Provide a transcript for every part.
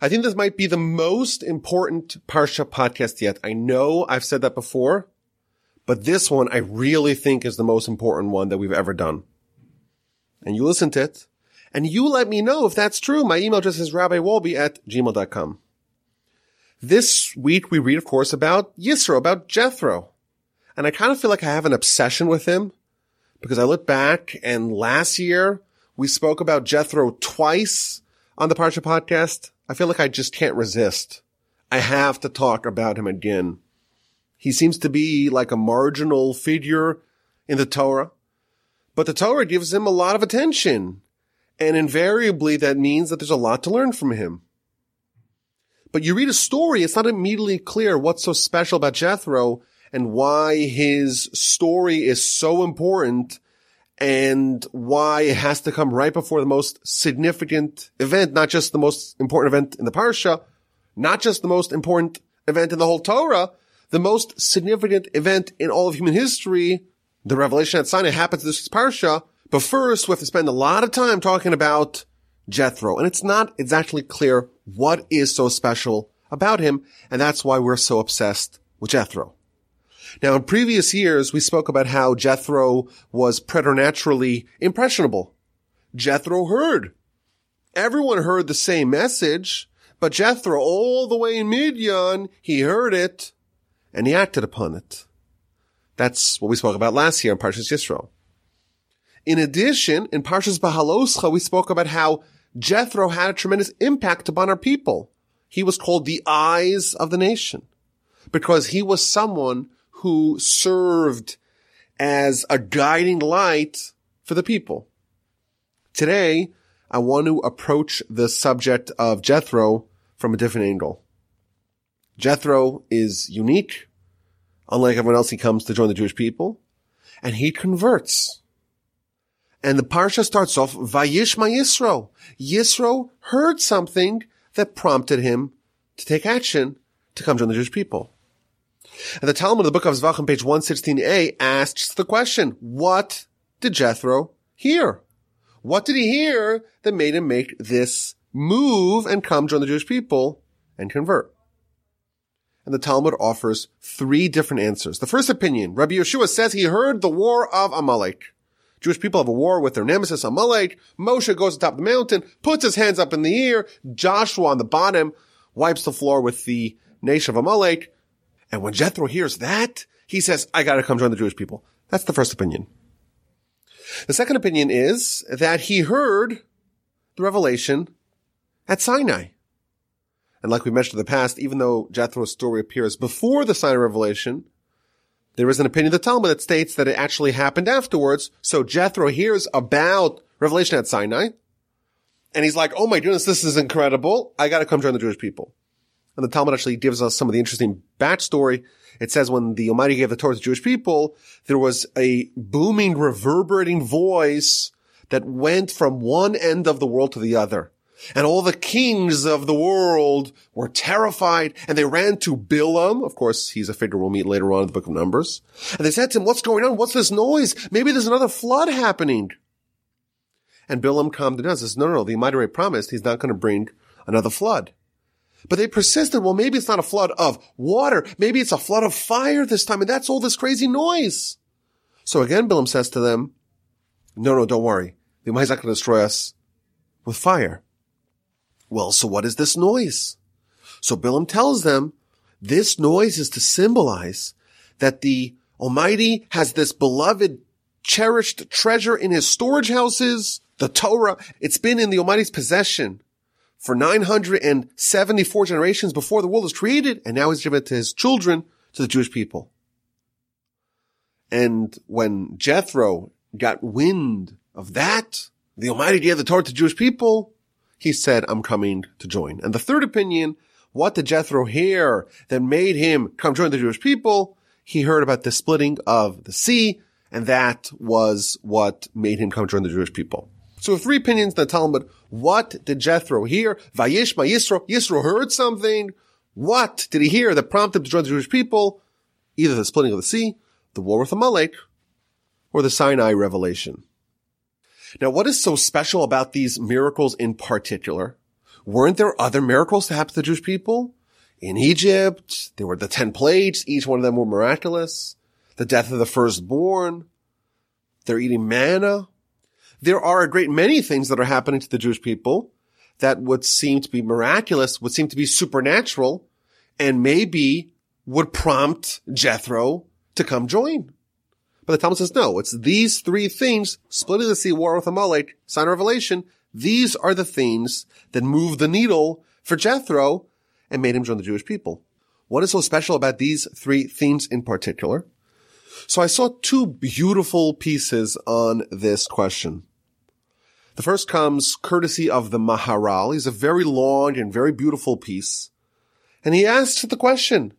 I think this might be the most important Parsha podcast yet. I know I've said that before, but this one I really think is the most important one that we've ever done. And you listen to it, and you let me know if that's true. My email address is rabbiwolbe at gmail.com. This week we read, of course, about Yisro, about Jethro. And I kind of feel like I have an obsession with him because I look back and last year we spoke about Jethro twice on the Parsha podcast. I feel like I just can't resist. I have to talk about him again. He seems to be like a marginal figure in the Torah, but the Torah gives him a lot of attention. And invariably that means that there's a lot to learn from him. But you read a story, it's not immediately clear what's so special about Jethro and why his story is so important and why it has to come right before the most significant event, not just the most important event in the parsha, not just the most important event in the whole Torah, the most significant event in all of human history, the revelation at Sinai happens this parsha. But first, we have to spend a lot of time talking about Jethro, and it's not exactly clear what is so special about him, and that's why we're so obsessed with Jethro. Now, in previous years, we spoke about how Jethro was preternaturally impressionable. Jethro heard. Everyone heard the same message, but Jethro, all the way in Midian, he heard it and he acted upon it. That's what we spoke about last year in Parshas Yisro. In addition, in Parshas Bahaloscha, we spoke about how Jethro had a tremendous impact upon our people. He was called the eyes of the nation because he was someone who served as a guiding light for the people. Today, I want to approach the subject of Jethro from a different angle. Jethro is unique. Unlike everyone else, he comes to join the Jewish people and he converts. And the parsha starts off, Vayishma Yisro. Yisro heard something that prompted him to take action to come join the Jewish people. And the Talmud of the book of Zvachim, page 116a, asks the question, what did Jethro hear? What did he hear that made him make this move and come join the Jewish people and convert? And the Talmud offers three different answers. The first opinion, Rabbi Yeshua says he heard the war of Amalek. Jewish people have a war with their nemesis Amalek. Moshe goes atop the mountain, puts his hands up in the air. Joshua on the bottom wipes the floor with the nation of Amalek. And when Jethro hears that, he says, I gotta come join the Jewish people. That's the first opinion. The second opinion is that he heard the revelation at Sinai. And like we mentioned in the past, even though Jethro's story appears before the Sinai revelation, there is an opinion of the Talmud that states that it actually happened afterwards. So Jethro hears about revelation at Sinai, and he's like, oh my goodness, this is incredible. I gotta come join the Jewish people. And the Talmud actually gives us some of the interesting backstory. It says when the Almighty gave the Torah to the Jewish people, there was a booming, reverberating voice that went from one end of the world to the other. And all the kings of the world were terrified and they ran to Bilam. Of course, he's a figure we'll meet later on in the book of Numbers. And they said to him, what's going on? What's this noise? Maybe there's another flood happening. And Bilam calmed down and says, no, no, no, the Almighty promised he's not going to bring another flood. But they persisted. Well, maybe it's not a flood of water. Maybe it's a flood of fire this time. And that's all this crazy noise. So again, Bilam says to them, no, no, don't worry. The Almighty's not going to destroy us with fire. Well, so what is this noise? So Bilam tells them this noise is to symbolize that the Almighty has this beloved, cherished treasure in his storage houses, the Torah. It's been in the Almighty's possession for 974 generations before the world was created, and now he's given it to his children, to the Jewish people. And when Jethro got wind of that, the Almighty gave the Torah to Jewish people, he said, I'm coming to join. And the third opinion, what did Jethro hear that made him come join the Jewish people? He heard about the splitting of the sea, and that was what made him come join the Jewish people. So three opinions in the Talmud. What did Jethro hear? Vayishma Yisro. Yisro heard something. What did he hear that prompted him to join the Jewish people? Either the splitting of the sea, the war with Amalek, or the Sinai revelation. Now, what is so special about these miracles in particular? Weren't there other miracles to happen to the Jewish people? In Egypt, there were the ten plagues. Each one of them were miraculous. The death of the firstborn. They're eating manna. There are a great many things that are happening to the Jewish people that would seem to be miraculous, would seem to be supernatural, and maybe would prompt Jethro to come join. But the Talmud says no, it's these three things, splitting the sea, war with Amalek, Sinai revelation, these are the things that move the needle for Jethro and made him join the Jewish people. What is so special about these three themes in particular? So I saw two beautiful pieces on this question. The first comes courtesy of the Maharal. He's a very long and very beautiful piece. And he asks the question,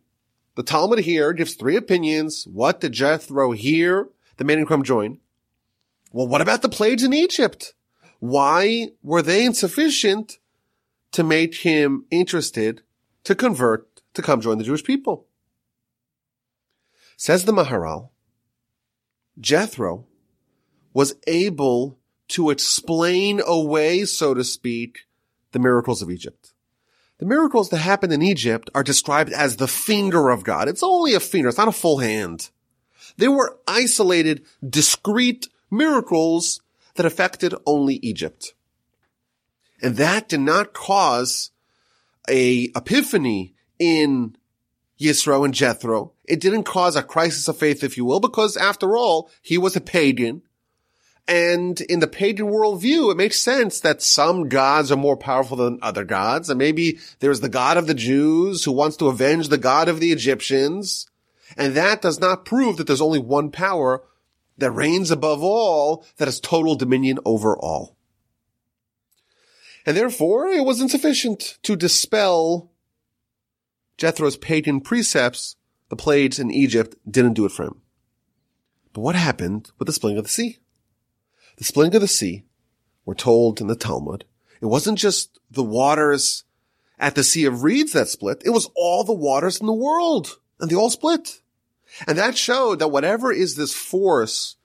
the Talmud here gives three opinions. What did Jethro hear The man him come join? Well, what about the plagues in Egypt? Why were they insufficient to make him interested to convert to come join the Jewish people? Says the Maharal, Jethro was able to explain away, so to speak, the miracles of Egypt. The miracles that happened in Egypt are described as the finger of God. It's only a finger. It's not a full hand. They were isolated, discrete miracles that affected only Egypt. And that did not cause a epiphany in Yisro and Jethro. It didn't cause a crisis of faith, if you will, because after all, he was a pagan. And in the pagan worldview, it makes sense that some gods are more powerful than other gods. And maybe there's the God of the Jews who wants to avenge the God of the Egyptians. And that does not prove that there's only one power that reigns above all, that has total dominion over all. And therefore, it was insufficient to dispel Jethro's pagan precepts. The plagues in Egypt didn't do it for him. But what happened with the splitting of the sea? The splitting of the sea, we're told in the Talmud, it wasn't just the waters at the Sea of Reeds that split. It was all the waters in the world and they all split. And that showed that whatever is this force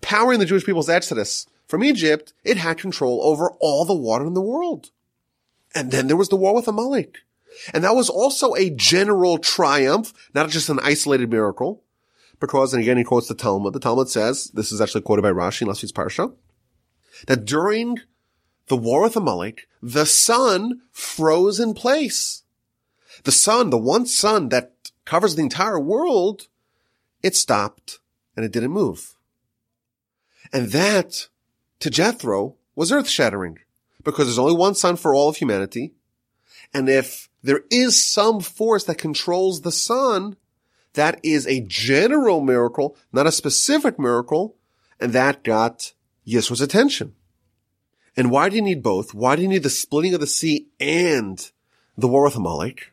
powering the Jewish people's exodus from Egypt, it had control over all the water in the world. And then there was the war with Amalek. And that was also a general triumph, not just an isolated miracle because, and again, he quotes the Talmud. The Talmud says, this is actually quoted by Rashi in last week's parsha, that during the war with Amalek, the sun froze in place. The sun, the one sun that covers the entire world, it stopped and it didn't move. And that, to Jethro, was earth shattering because there's only one sun for all of humanity. And if there is some force that controls the sun, that is a general miracle, not a specific miracle, and that got Yisro's attention. And why do you need both? Why do you need the splitting of the sea and the war with Amalek?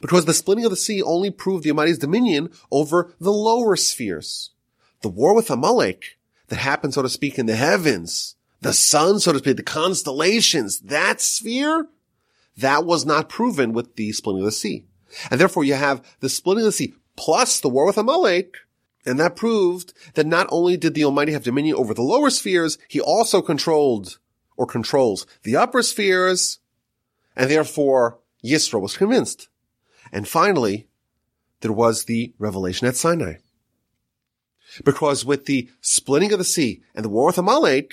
Because the splitting of the sea only proved the Almighty's dominion over the lower spheres. The war with Amalek that happened, so to speak, in the heavens, the sun, so to speak, the constellations, that sphere, that was not proven with the splitting of the sea. And therefore you have the splitting of the sea plus the war with Amalek. And that proved that not only did the Almighty have dominion over the lower spheres, he also controlled or controls the upper spheres. And therefore Yisro was convinced. And finally, there was the revelation at Sinai. Because with the splitting of the sea and the war with Amalek,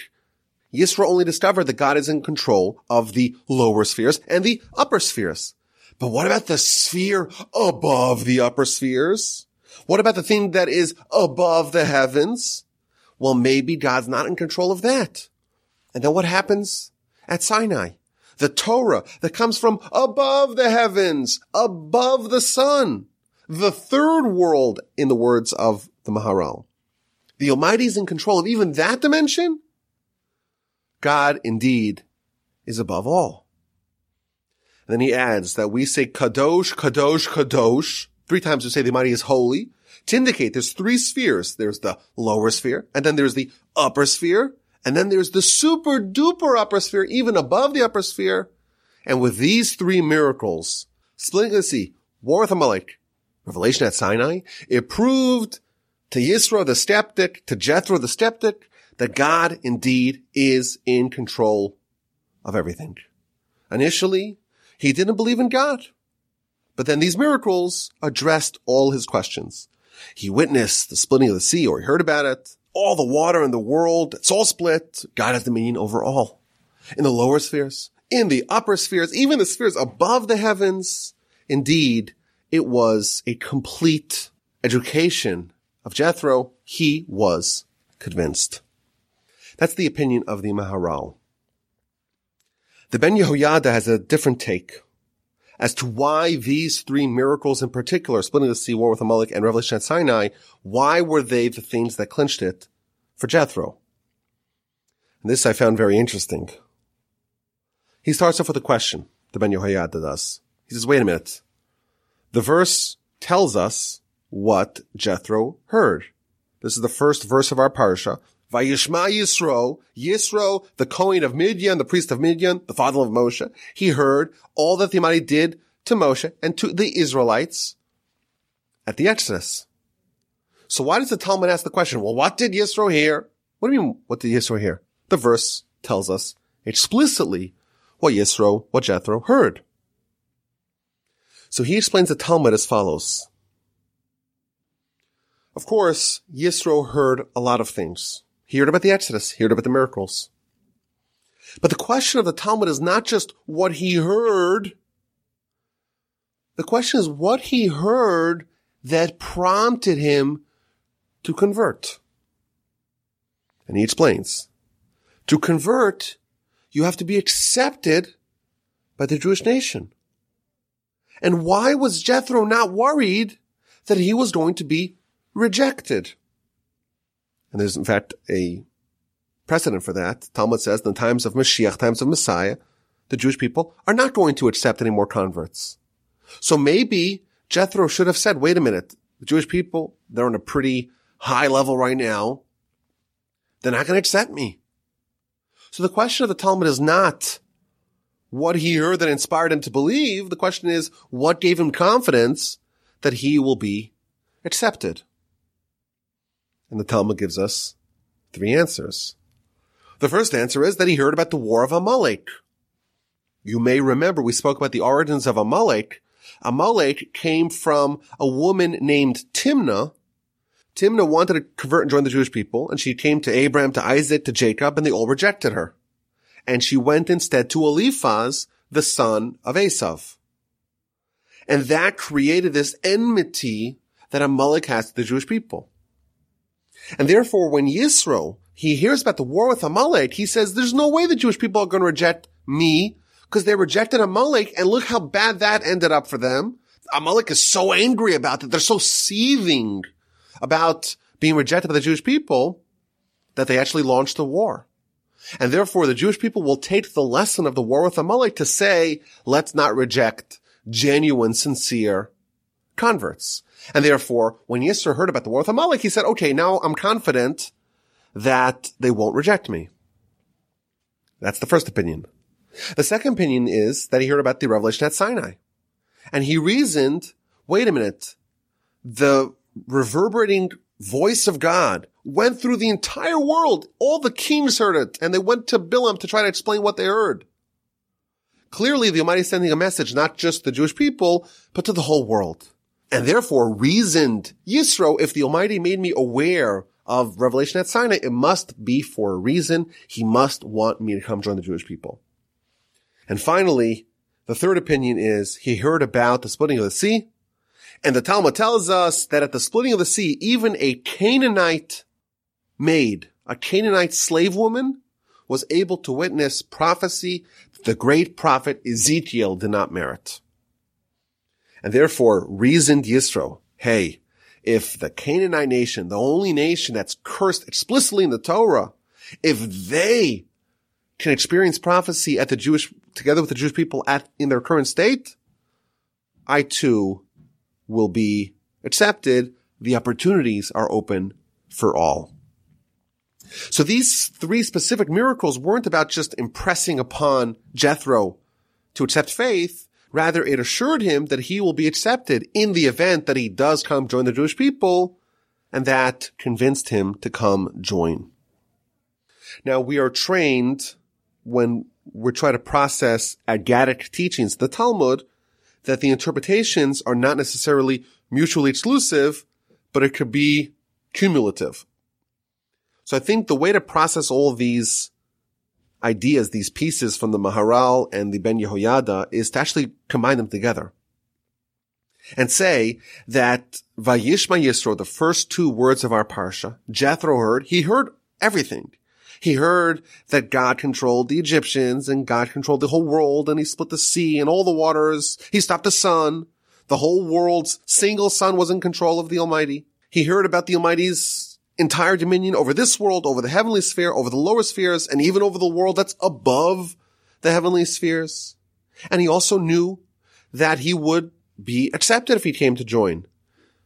Yisro only discovered that God is in control of the lower spheres and the upper spheres. But what about the sphere above the upper spheres? What about the thing that is above the heavens? Well, maybe God's not in control of that. And then what happens at Sinai? The Torah that comes from above the heavens, above the sun, the third world in the words of the Maharal. The Almighty is in control of even that dimension. God indeed is above all. Then he adds that we say kadosh, kadosh, kadosh. Three times we say the Almighty is holy to indicate there's three spheres. There's the lower sphere, and then there's the upper sphere, and then there's the super duper upper sphere, even above the upper sphere. And with these three miracles, splitting the sea, war with Amalek, revelation at Sinai, it proved to Yisro the skeptic, to Jethro the skeptic, that God indeed is in control of everything. Initially, he didn't believe in God. But then these miracles addressed all his questions. He witnessed the splitting of the sea or he heard about it. All the water in the world, it's all split. God has dominion over all. In the lower spheres, in the upper spheres, even the spheres above the heavens. Indeed, it was a complete education of Jethro. He was convinced. That's the opinion of the Maharal. The Ben Yehoyada has a different take as to why these three miracles in particular, splitting the sea, war with Amalek, and Revelation at Sinai, why were they the things that clinched it for Jethro? And this I found very interesting. He starts off with a question, the Ben Yehoyada does. He says, wait a minute. The verse tells us what Jethro heard. This is the first verse of our parsha. Vayishma Yisro, Yisro, the Kohen of Midian, the priest of Midian, the father of Moshe, he heard all that the Almighty did to Moshe and to the Israelites at the Exodus. So why does the Talmud ask the question, well, what did Yisro hear? What do you mean, what did Yisro hear? The verse tells us explicitly what Yisro, what Jethro heard. So he explains the Talmud as follows. Of course, Yisro heard a lot of things. He heard about the Exodus. He heard about the miracles. But the question of the Talmud is not just what he heard. The question is what he heard that prompted him to convert. And he explains, to convert, you have to be accepted by the Jewish nation. And why was Jethro not worried that he was going to be rejected? And there's in fact a precedent for that. Talmud says in the times of Mashiach, times of Messiah, the Jewish people are not going to accept any more converts. So maybe Jethro should have said, wait a minute, the Jewish people, they're on a pretty high level right now. They're not going to accept me. So the question of the Talmud is not what he heard that inspired him to believe. The question is what gave him confidence that he will be accepted. And the Talmud gives us three answers. The first answer is that he heard about the war of Amalek. You may remember we spoke about the origins of Amalek. Amalek came from a woman named Timnah. Timnah wanted to convert and join the Jewish people, and she came to Abraham, to Isaac, to Jacob, and they all rejected her. And she went instead to Eliphaz, the son of Esav. And that created this enmity that Amalek has to the Jewish people. And therefore, when Yisro, he hears about the war with Amalek, he says, there's no way the Jewish people are going to reject me because they rejected Amalek and look how bad that ended up for them. Amalek is so angry about it. They're so seething about being rejected by the Jewish people that they actually launched the war. And therefore the Jewish people will take the lesson of the war with Amalek to say, let's not reject genuine, sincere converts. And therefore, when Yisro heard about the war with Amalek, he said, okay, now I'm confident that they won't reject me. That's the first opinion. The second opinion is that he heard about the revelation at Sinai. And he reasoned, wait a minute, the reverberating voice of God went through the entire world. All the kings heard it, and they went to Bilam to try to explain what they heard. Clearly, the Almighty is sending a message not just the Jewish people, but to the whole world and therefore reasoned Yisro, if the Almighty made me aware of Revelation at Sinai, it must be for a reason. He must want me to come join the Jewish people. And finally, the third opinion is he heard about the splitting of the sea. And the Talmud tells us that at the splitting of the sea, even a Canaanite maid, a Canaanite slave woman, was able to witness prophecy that the great prophet Ezekiel did not merit. And therefore reasoned Yisro, hey, if the Canaanite nation, the only nation that's cursed explicitly in the Torah, if they can experience prophecy at the Jewish, together with the Jewish people at, in their current state, I too will be accepted. The opportunities are open for all. So these three specific miracles weren't about just impressing upon Jethro to accept faith. Rather, it assured him that he will be accepted in the event that he does come join the Jewish people, and that convinced him to come join. Now, we are trained when we try to process Agadic teachings, the Talmud, that the interpretations are not necessarily mutually exclusive, but it could be cumulative. So I think the way to process all these ideas, these pieces from the Maharal and the Ben Yehoyada is to actually combine them together and say that Vayishma Yisro, the first two words of our parsha, Jethro heard, he heard everything. He heard that God controlled the Egyptians and God controlled the whole world and he split the sea and all the waters. He stopped the sun. The whole world's single sun was in control of the Almighty. He heard about the Almighty's entire dominion over this world, over the heavenly sphere, over the lower spheres, and even over the world that's above the heavenly spheres. And he also knew that he would be accepted if he came to join.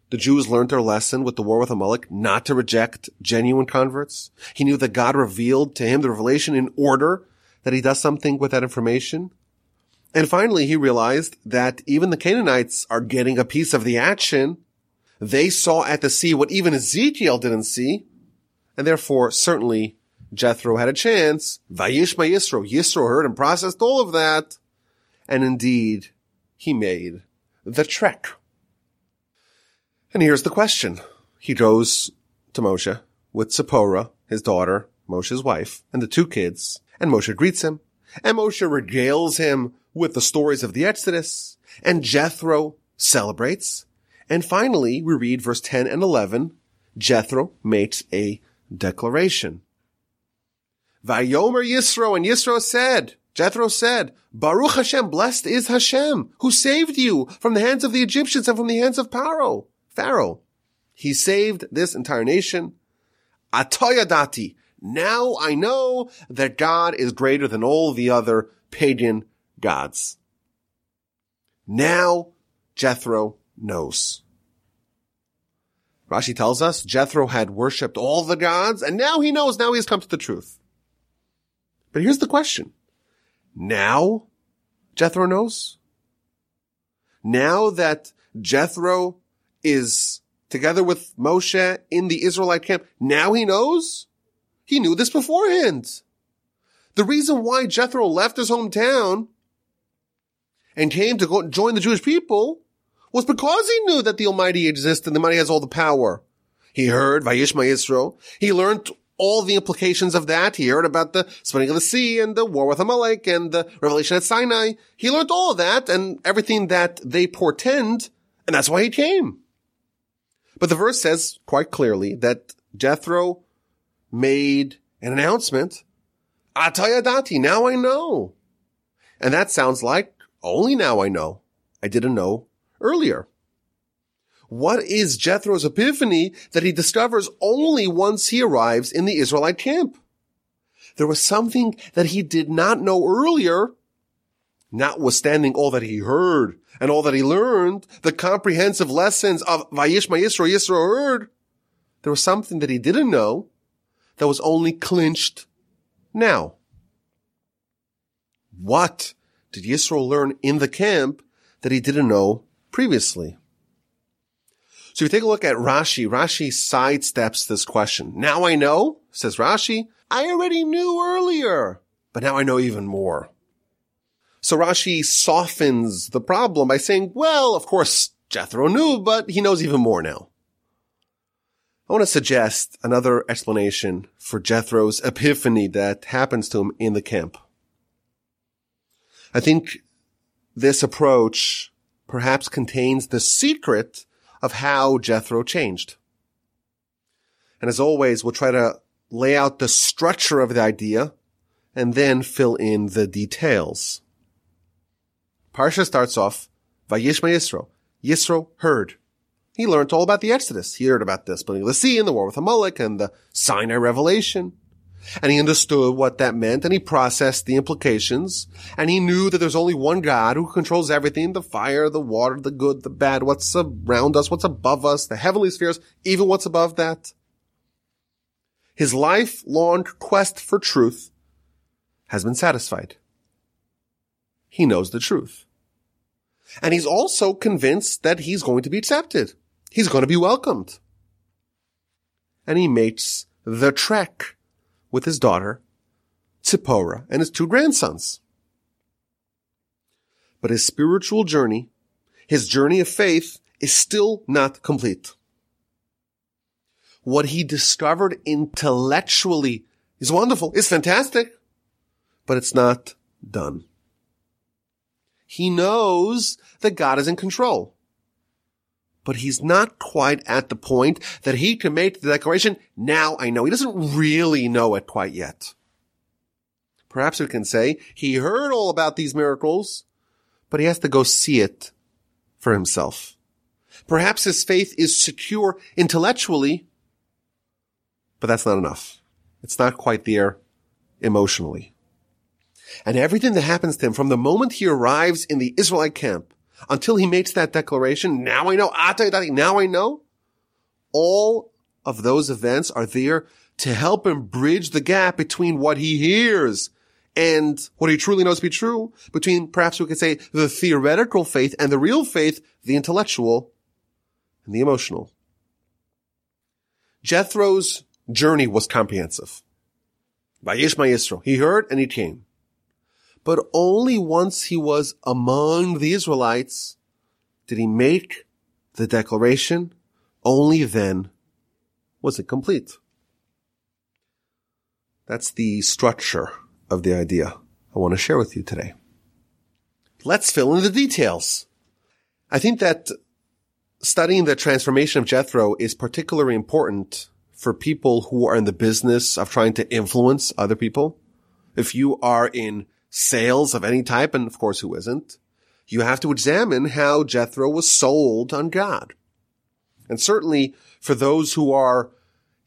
The Jews learned their lesson with the war with Amalek not to reject genuine converts. He knew that God revealed to him the revelation in order that he does something with that information. And finally, he realized that even the Canaanites are getting a piece of the action. They saw at the sea what even Ezekiel didn't see. And therefore, certainly Jethro had a chance. Vayishma Yisro. Yisro heard and processed all of that. And indeed, he made the trek. And here's the question. He goes to Moshe with Zipporah, his daughter, Moshe's wife, and the two kids, and Moshe greets him, and Moshe regales him with the stories of the Exodus, and Jethro celebrates, and finally we read verse 10 and 11, Jethro makes a declaration. Vayomer Yisro, and Yisro said, Jethro said, Baruch Hashem, blessed is Hashem, who saved you from the hands of the Egyptians and from the hands of Paro. Pharaoh. He saved this entire nation. Atoyadati. Now I know that God is greater than all the other pagan gods. Now Jethro knows. Rashi tells us Jethro had worshipped all the gods and now he knows, now he has come to the truth. But here's the question. Now Jethro knows? Now that Jethro is together with Moshe in the Israelite camp. Now he knows? He knew this beforehand. The reason why Jethro left his hometown and came to go join the Jewish people was because he knew that the Almighty exists and the Almighty has all the power. He heard Vayishma Yisro. He learned all the implications of that. He heard about the splitting of the sea and the war with Amalek and the revelation at Sinai. He learned all of that and everything that they portend, and that's why he came. But the verse says quite clearly that Jethro made an announcement. Atayadati, now I know. And that sounds like only now I know. I didn't know earlier. What is Jethro's epiphany that he discovers only once he arrives in the Israelite camp? There was something that he did not know earlier, notwithstanding all that he heard and all that he learned, the comprehensive lessons of Vayishma Yisro, Yisro heard, there was something that he didn't know that was only clinched now. What did Yisro learn in the camp that he didn't know previously? So if you take a look at Rashi, Rashi sidesteps this question. Now I know, says Rashi, I already knew earlier, but now I know even more. So Rashi softens the problem by saying, well, of course, Jethro knew, but he knows even more now. I want to suggest another explanation for Jethro's epiphany that happens to him in the camp. I think this approach perhaps contains the secret of how Jethro changed. And as always, we'll try to lay out the structure of the idea and then fill in the details. Parsha starts off, Vayishma Yisro. Yisro heard. He learned all about the Exodus. He heard about the splitting of the sea and the war with Amalek and the Sinai revelation. And he understood what that meant and he processed the implications and he knew that there's only one God who controls everything, the fire, the water, the good, the bad, what's around us, what's above us, the heavenly spheres, even what's above that. His lifelong quest for truth has been satisfied he knows the truth. And he's also convinced that he's going to be accepted. He's going to be welcomed. And he makes the trek with his daughter Tzipporah, and his two grandsons. But his spiritual journey, his journey of faith, is still not complete. What he discovered intellectually is wonderful, is fantastic, but it's not done. He knows that God is in control. But he's not quite at the point that he can make the declaration, now I know. He doesn't really know it quite yet. Perhaps we can say he heard all about these miracles, but he has to go see it for himself. Perhaps his faith is secure intellectually, but that's not enough. It's not quite there emotionally. And everything that happens to him from the moment he arrives in the Israelite camp until he makes that declaration, now I know, ah, now I know, all of those events are there to help him bridge the gap between what he hears and what he truly knows to be true, between perhaps we could say the theoretical faith and the real faith, the intellectual and the emotional. Jethro's journey was comprehensive. Vayishma Yisro. He heard and he came. But only once he was among the Israelites did he make the declaration. Only then was it complete. That's the structure of the idea I want to share with you today. Let's fill in the details. I think that studying the transformation of Jethro is particularly important for people who are in the business of trying to influence other people. If you are in sales of any type, and of course who isn't, you have to examine how Jethro was sold on God. And certainly for those who are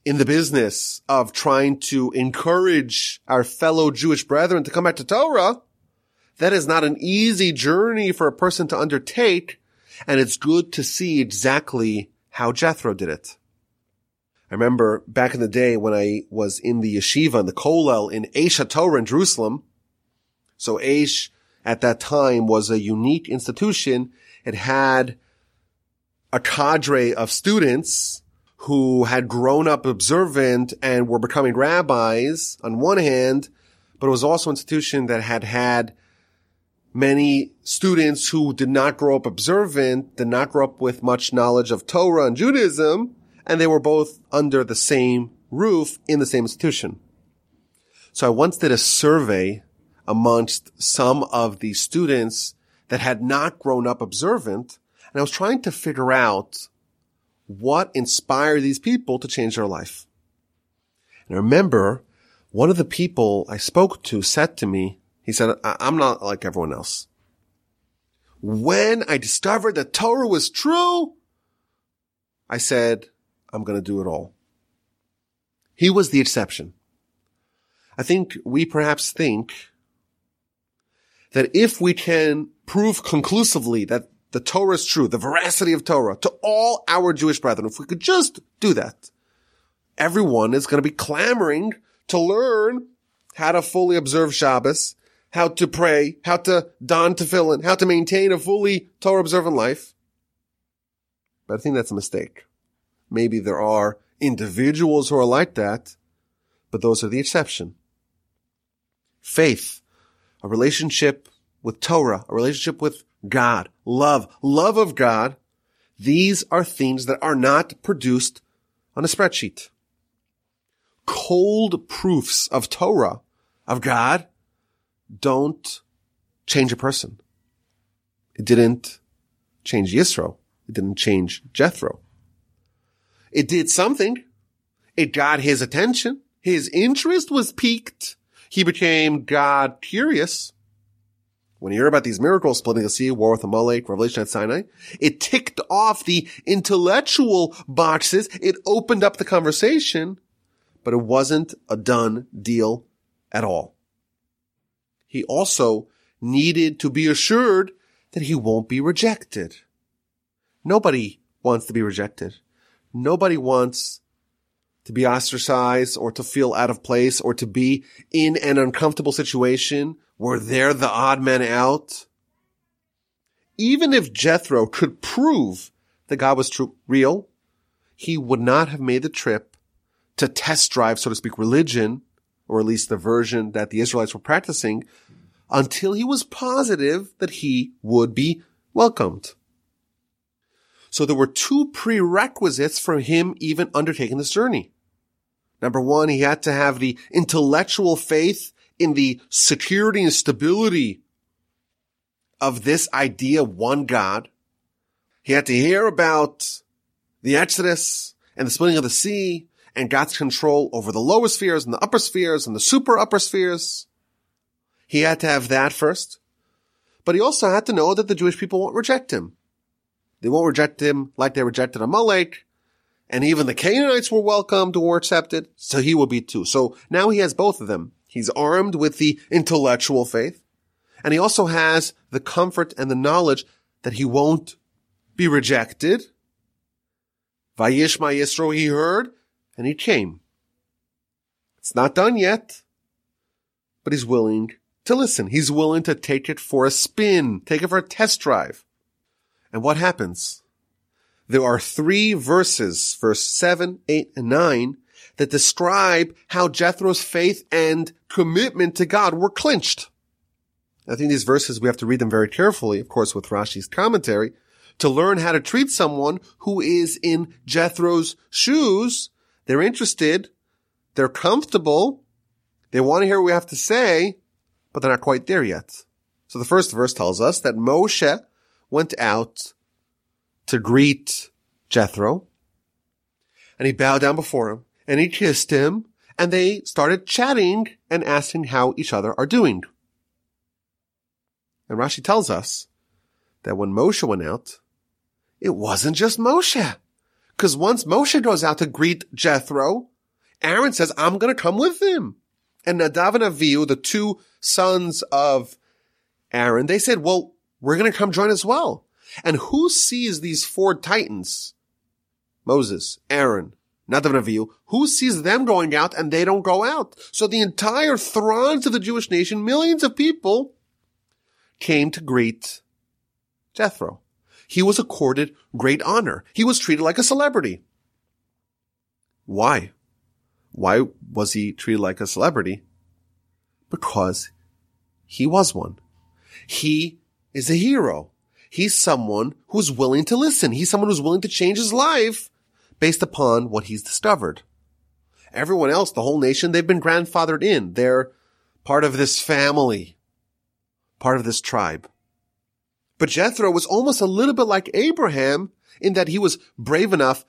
in the business of trying to encourage our fellow Jewish brethren to come back to Torah, that is not an easy journey for a person to undertake. And it's good to see exactly how Jethro did it. I remember back in the day when I was in the yeshiva in the kollel in Aish Torah in Jerusalem. So Aish at that time was a unique institution. It had a cadre of students who had grown up observant and were becoming rabbis on one hand, but it was also an institution that had had many students who did not grow up observant, did not grow up with much knowledge of Torah and Judaism, and they were both under the same roof in the same institution. So I once did a survey amongst some of the students that had not grown up observant, and I was trying to figure out what inspired these people to change their life. And I remember one of the people I spoke to said to me, he said, I'm not like everyone else. When I discovered that Torah was true, I said, I'm going to do it all. He was the exception. I think we perhaps think that if we can prove conclusively that the Torah is true, the veracity of Torah to all our Jewish brethren, if we could just do that, everyone is going to be clamoring to learn how to fully observe Shabbos, how to pray, how to don tefillin, how to maintain a fully Torah observant life. But I think that's a mistake. Maybe there are individuals who are like that, but those are the exception. Faith, a relationship with Torah, a relationship with God, love, love of God. These are things that are not produced on a spreadsheet. Cold proofs of Torah, of God, don't change a person. It didn't change Yisro. It didn't change Jethro. It did something. It got his attention. His interest was piqued. He became God curious. When you hear about these miracles, splitting the sea, war with Amalek, Revelation at Sinai, it ticked off the intellectual boxes. It opened up the conversation, but it wasn't a done deal at all. He also needed to be assured that he won't be rejected. Nobody wants to be rejected. Nobody wants to be ostracized or to feel out of place or to be in an uncomfortable situation where they're the odd man out. Even if Jethro could prove that God was true, real, he would not have made the trip to test drive, so to speak, religion or at least the version that the Israelites were practicing, until he was positive that he would be welcomed. So there were two prerequisites for him even undertaking this journey. Number one, he had to have the intellectual faith in the security and stability of this idea one God. He had to hear about the Exodus and the splitting of the sea and God's control over the lower spheres and the upper spheres and the super upper spheres. He had to have that first. But he also had to know that the Jewish people won't reject him. They won't reject him like they rejected Amalek. And even the Canaanites were welcomed or accepted. So he will be too. So now he has both of them. He's armed with the intellectual faith. And he also has the comfort and the knowledge that he won't be rejected. Vayishma Yisro, he heard, and he came. It's not done yet, but he's willing to listen. He's willing to take it for a spin, take it for a test drive. And what happens? There are three verses, verse 7, 8, and 9, that describe how Jethro's faith and commitment to God were clinched. I think these verses, we have to read them very carefully, of course, with Rashi's commentary, to learn how to treat someone who is in Jethro's shoes. They're interested. They're comfortable. They want to hear what we have to say, but they're not quite there yet. So the first verse tells us that Moshe went out to greet Jethro and he bowed down before him and he kissed him and they started chatting and asking how each other are doing. And Rashi tells us that when Moshe went out, it wasn't just Moshe. Cause once Moshe goes out to greet Jethro, Aaron says, I'm going to come with him. And Nadav and Avihu, the two sons of Aaron, they said, well, we're going to come join as well. And who sees these four titans? Moses, Aaron, Nadav. Who sees them going out and they don't go out? So the entire throngs of the Jewish nation, millions of people, came to greet Jethro. He was accorded great honor. He was treated like a celebrity. Why? Why was he treated like a celebrity? Because he was one. He is a hero. He's someone who's willing to listen. He's someone who's willing to change his life based upon what he's discovered. Everyone else, the whole nation, they've been grandfathered in. They're part of this family, part of this tribe. But Jethro was almost a little bit like Abraham in that he was brave enough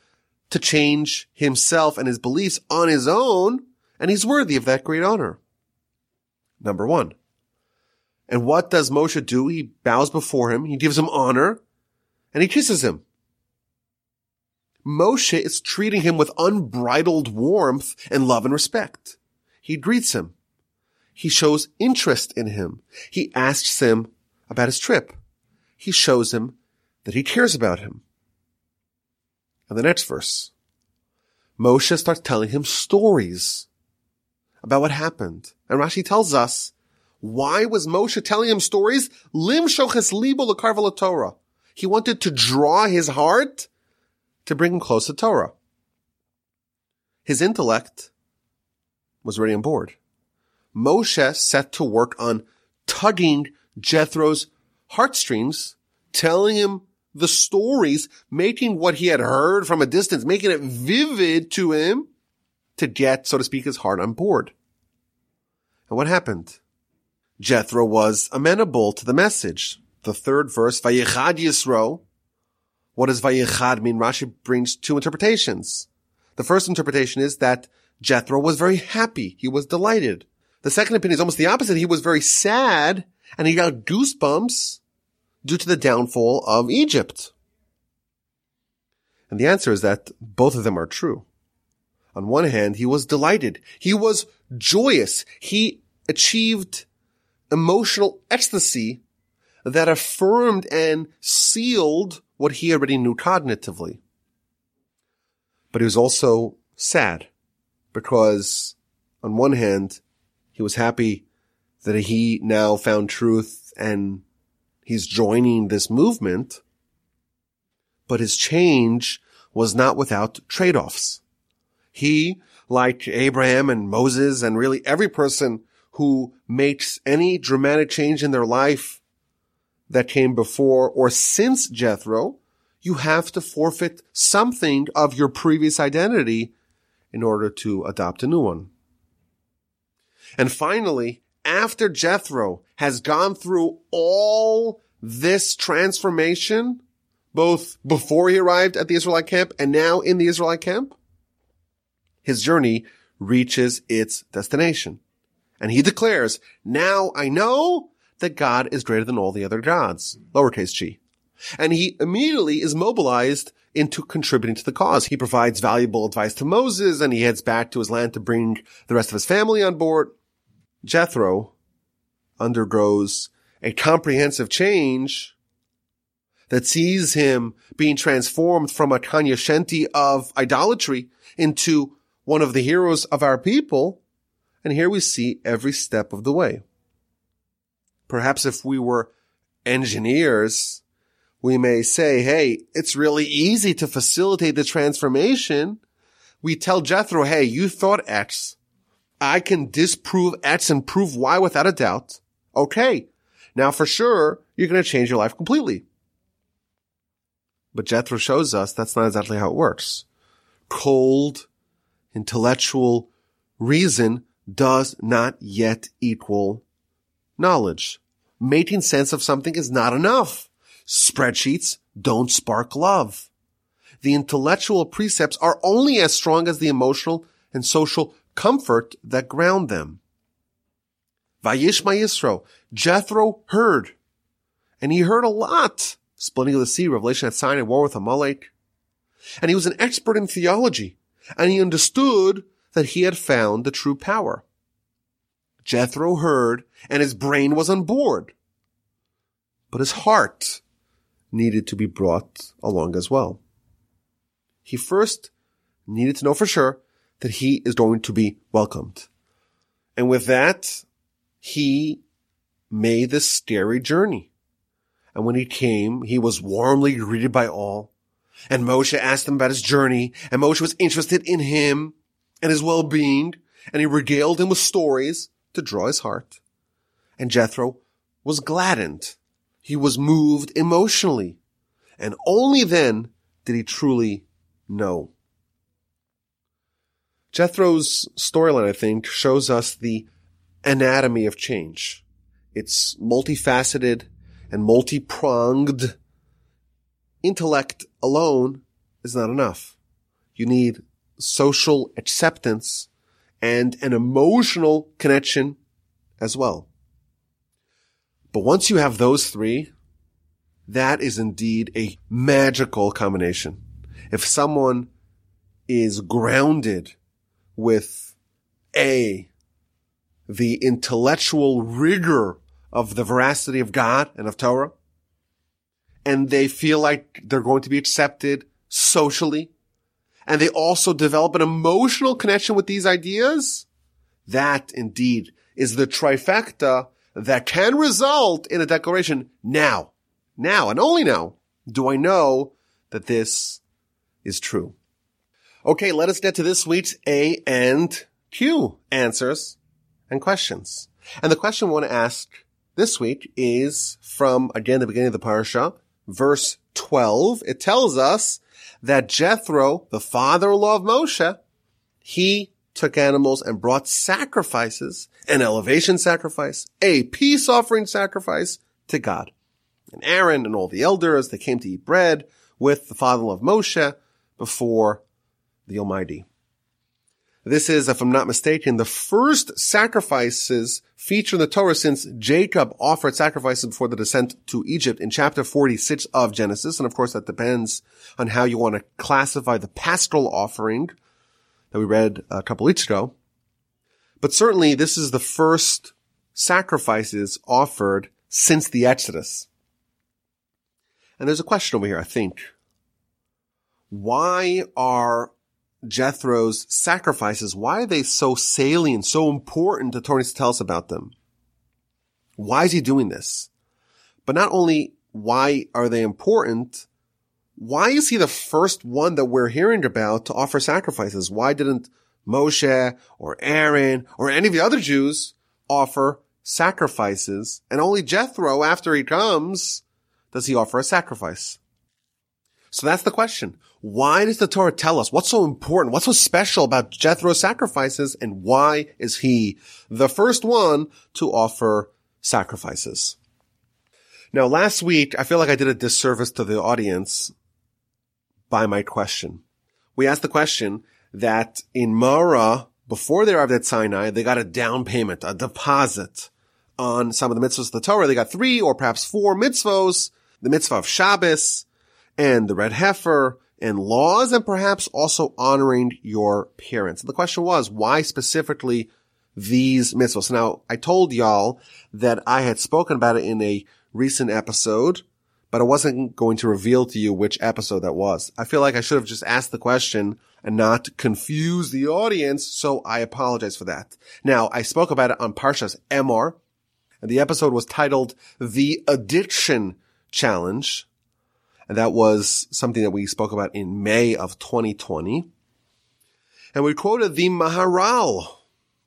to change himself and his beliefs on his own, and he's worthy of that great honor. Number one. And what does Moshe do? He bows before him, he gives him honor, and he kisses him. Moshe is treating him with unbridled warmth and love and respect. He greets him. He shows interest in him. He asks him about his trip. He shows him that he cares about him. And the next verse, Moshe starts telling him stories about what happened. And Rashi tells us, why was Moshe telling him stories? Lim shoches libo lekarva Torah. He wanted to draw his heart to bring him close to Torah. His intellect was already on board. Moshe set to work on tugging Jethro's heartstrings, telling him the stories, making what he had heard from a distance, making it vivid to him to get, so to speak, his heart on board. And what happened? Jethro was amenable to the message. The third verse, Vayichad Yisro. What does Vayichad mean? Rashi brings two interpretations. The first interpretation is that Jethro was very happy. He was delighted. The second opinion is almost the opposite. He was very sad and he got goosebumps due to the downfall of Egypt. And the answer is that both of them are true. On one hand, he was delighted. He was joyous. He achieved emotional ecstasy that affirmed and sealed what he already knew cognitively. But he was also sad because on one hand, he was happy that he now found truth and he's joining this movement, but his change was not without trade-offs. He like Abraham and Moses and really every person who makes any dramatic change in their life that came before or since Jethro, you have to forfeit something of your previous identity in order to adopt a new one. And finally, after Jethro has gone through all this transformation, both before he arrived at the Israelite camp and now in the Israelite camp, his journey reaches its destination. And he declares, now I know that God is greater than all the other gods, lowercase g. And he immediately is mobilized into contributing to the cause. He provides valuable advice to Moses and he heads back to his land to bring the rest of his family on board. Jethro undergoes a comprehensive change that sees him being transformed from a cognoscenti of idolatry into one of the heroes of our people. And here we see every step of the way. Perhaps if we were engineers, we may say, Hey, it's really easy to facilitate the transformation. We tell Jethro, Hey, you thought X. I can disprove X and prove Y without a doubt. Okay. Now for sure, you're going to change your life completely. But Jethro shows us that's not exactly how it works. Cold, intellectual reason does not yet equal knowledge. Making sense of something is not enough. Spreadsheets don't spark love. The intellectual precepts are only as strong as the emotional and social comfort that ground them. Vayishma Yisro, Jethro heard, and he heard a lot. Splitting of the sea, Revelation at Sinai, war with Amalek. And he was an expert in theology, and he understood that he had found the true power. Jethro heard and his brain was on board. But his heart needed to be brought along as well. He first needed to know for sure that he is going to be welcomed. And with that, he made this scary journey. And when he came, he was warmly greeted by all. And Moshe asked him about his journey, and Moshe was interested in him and his well-being, and he regaled him with stories to draw his heart. And Jethro was gladdened. He was moved emotionally. And only then did he truly know. Jethro's storyline, I think, shows us the anatomy of change. It's multifaceted and multi-pronged. Intellect alone is not enough. You need social acceptance and an emotional connection as well. But once you have those three, that is indeed a magical combination. If someone is grounded with A, the intellectual rigor of the veracity of God and of Torah, and they feel like they're going to be accepted socially, and they also develop an emotional connection with these ideas, that indeed is the trifecta that can result in a declaration now, now and only now do I know that this is true. Okay, let us get to this week's A and Q answers and questions. And the question we want to ask this week is from, again, the beginning of the parasha, verse 12. It tells us that Jethro, the father-in-law of Moshe, he took animals and brought sacrifices, an elevation sacrifice, a peace offering sacrifice to God. And Aaron and all the elders, they came to eat bread with the father-in-law of Moshe before the Almighty. This is, if I'm not mistaken, the first sacrifices featured in the Torah since Jacob offered sacrifices before the descent to Egypt in chapter 46 of Genesis. And of course, that depends on how you want to classify the paschal offering that we read a couple weeks ago. But certainly this is the first sacrifices offered since the Exodus. And there's a question over here, I think. Why are Jethro's sacrifices, why are they so salient, so important to Torah to tell us about them? Why is he doing this? But not only why are they important, why is he the first one that we're hearing about to offer sacrifices? Why didn't Moshe or Aaron or any of the other Jews offer sacrifices and only Jethro after he comes does he offer a sacrifice. So that's the question. Why does the Torah tell us what's so important? What's so special about Jethro's sacrifices and why is he the first one to offer sacrifices? Now last week, I feel like I did a disservice to the audience by my question. We asked the question that in Mara, before they arrived at Sinai, they got a down payment, a deposit on some of the mitzvahs of the Torah. They got three or perhaps four mitzvahs, the mitzvah of Shabbos and the red heifer and laws and perhaps also honoring your parents. The question was, why specifically these mitzvahs? Now, I told y'all that I had spoken about it in a recent episode, but I wasn't going to reveal to you which episode that was. I feel like I should have just asked the question and not confuse the audience, so I apologize for that. Now, I spoke about it on Parshas Emor, and the episode was titled The Addiction Challenge. And that was something that we spoke about in May of 2020. And we quoted the Maharal.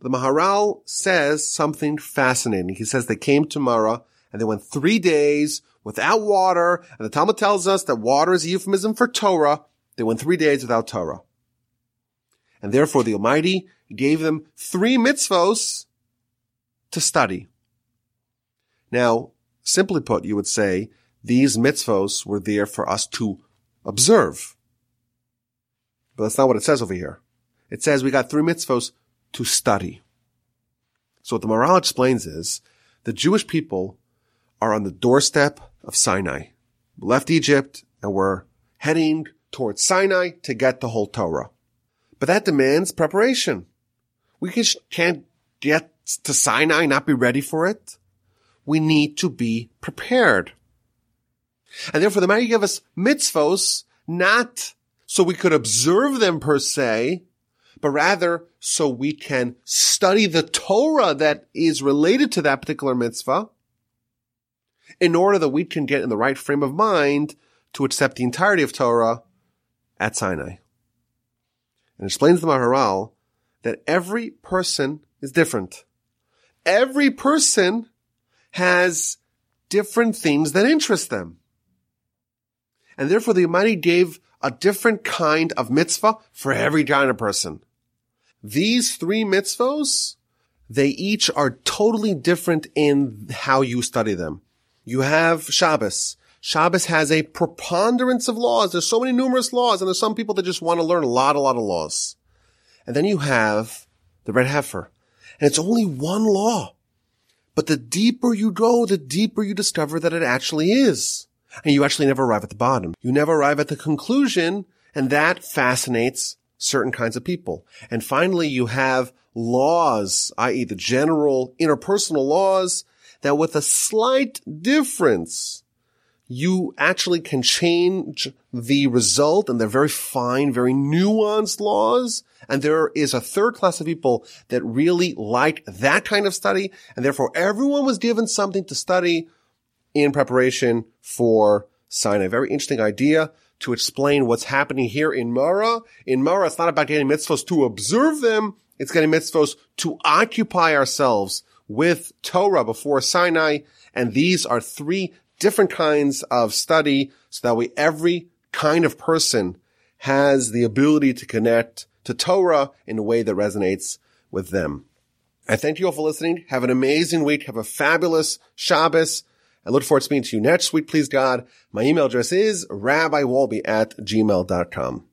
The Maharal says something fascinating. He says they came to Mara and they went three days without water. And the Talmud tells us that water is a euphemism for Torah. They went three days without Torah. And therefore the Almighty gave them three mitzvos to study. Now, simply put, you would say these mitzvos were there for us to observe. But that's not what it says over here. It says we got three mitzvos to study. So what the Maharal explains is the Jewish people are on the doorstep of Sinai. We left Egypt and we're heading towards Sinai to get the whole Torah. But that demands preparation. We can't get to Sinai, not be ready for it. We need to be prepared. And therefore the Almighty gave us mitzvos, not so we could observe them per se, but rather so we can study the Torah that is related to that particular mitzvah in order that we can get in the right frame of mind to accept the entirety of Torah at Sinai. And explains the Maharal that every person is different. Every person has different things that interest them. And therefore the Almighty gave a different kind of mitzvah for every kind of person. These three mitzvahs, they each are totally different in how you study them. You have Shabbos. Shabbos has a preponderance of laws. There's so many numerous laws, and there's some people that just want to learn a lot, a lot of laws. And then you have the red heifer. And it's only one law. But the deeper you go, the deeper you discover that it actually is. And you actually never arrive at the bottom. You never arrive at the conclusion, and that fascinates certain kinds of people. And finally, you have laws, i.e. the general interpersonal laws that with a slight difference, you actually can change the result and they're very fine, very nuanced laws. And there is a third class of people that really like that kind of study. And therefore everyone was given something to study in preparation for Sinai. Very interesting idea to explain what's happening here in Mara. In Mara, it's not about getting mitzvahs to observe them. It's getting mitzvahs to occupy ourselves with Torah before Sinai. And these are three different kinds of study so that way every kind of person has the ability to connect to Torah in a way that resonates with them. I thank you all for listening. Have an amazing week. Have a fabulous Shabbos. I look forward to speaking to you next week, please God. My email address is rabbiwolbe at gmail.com.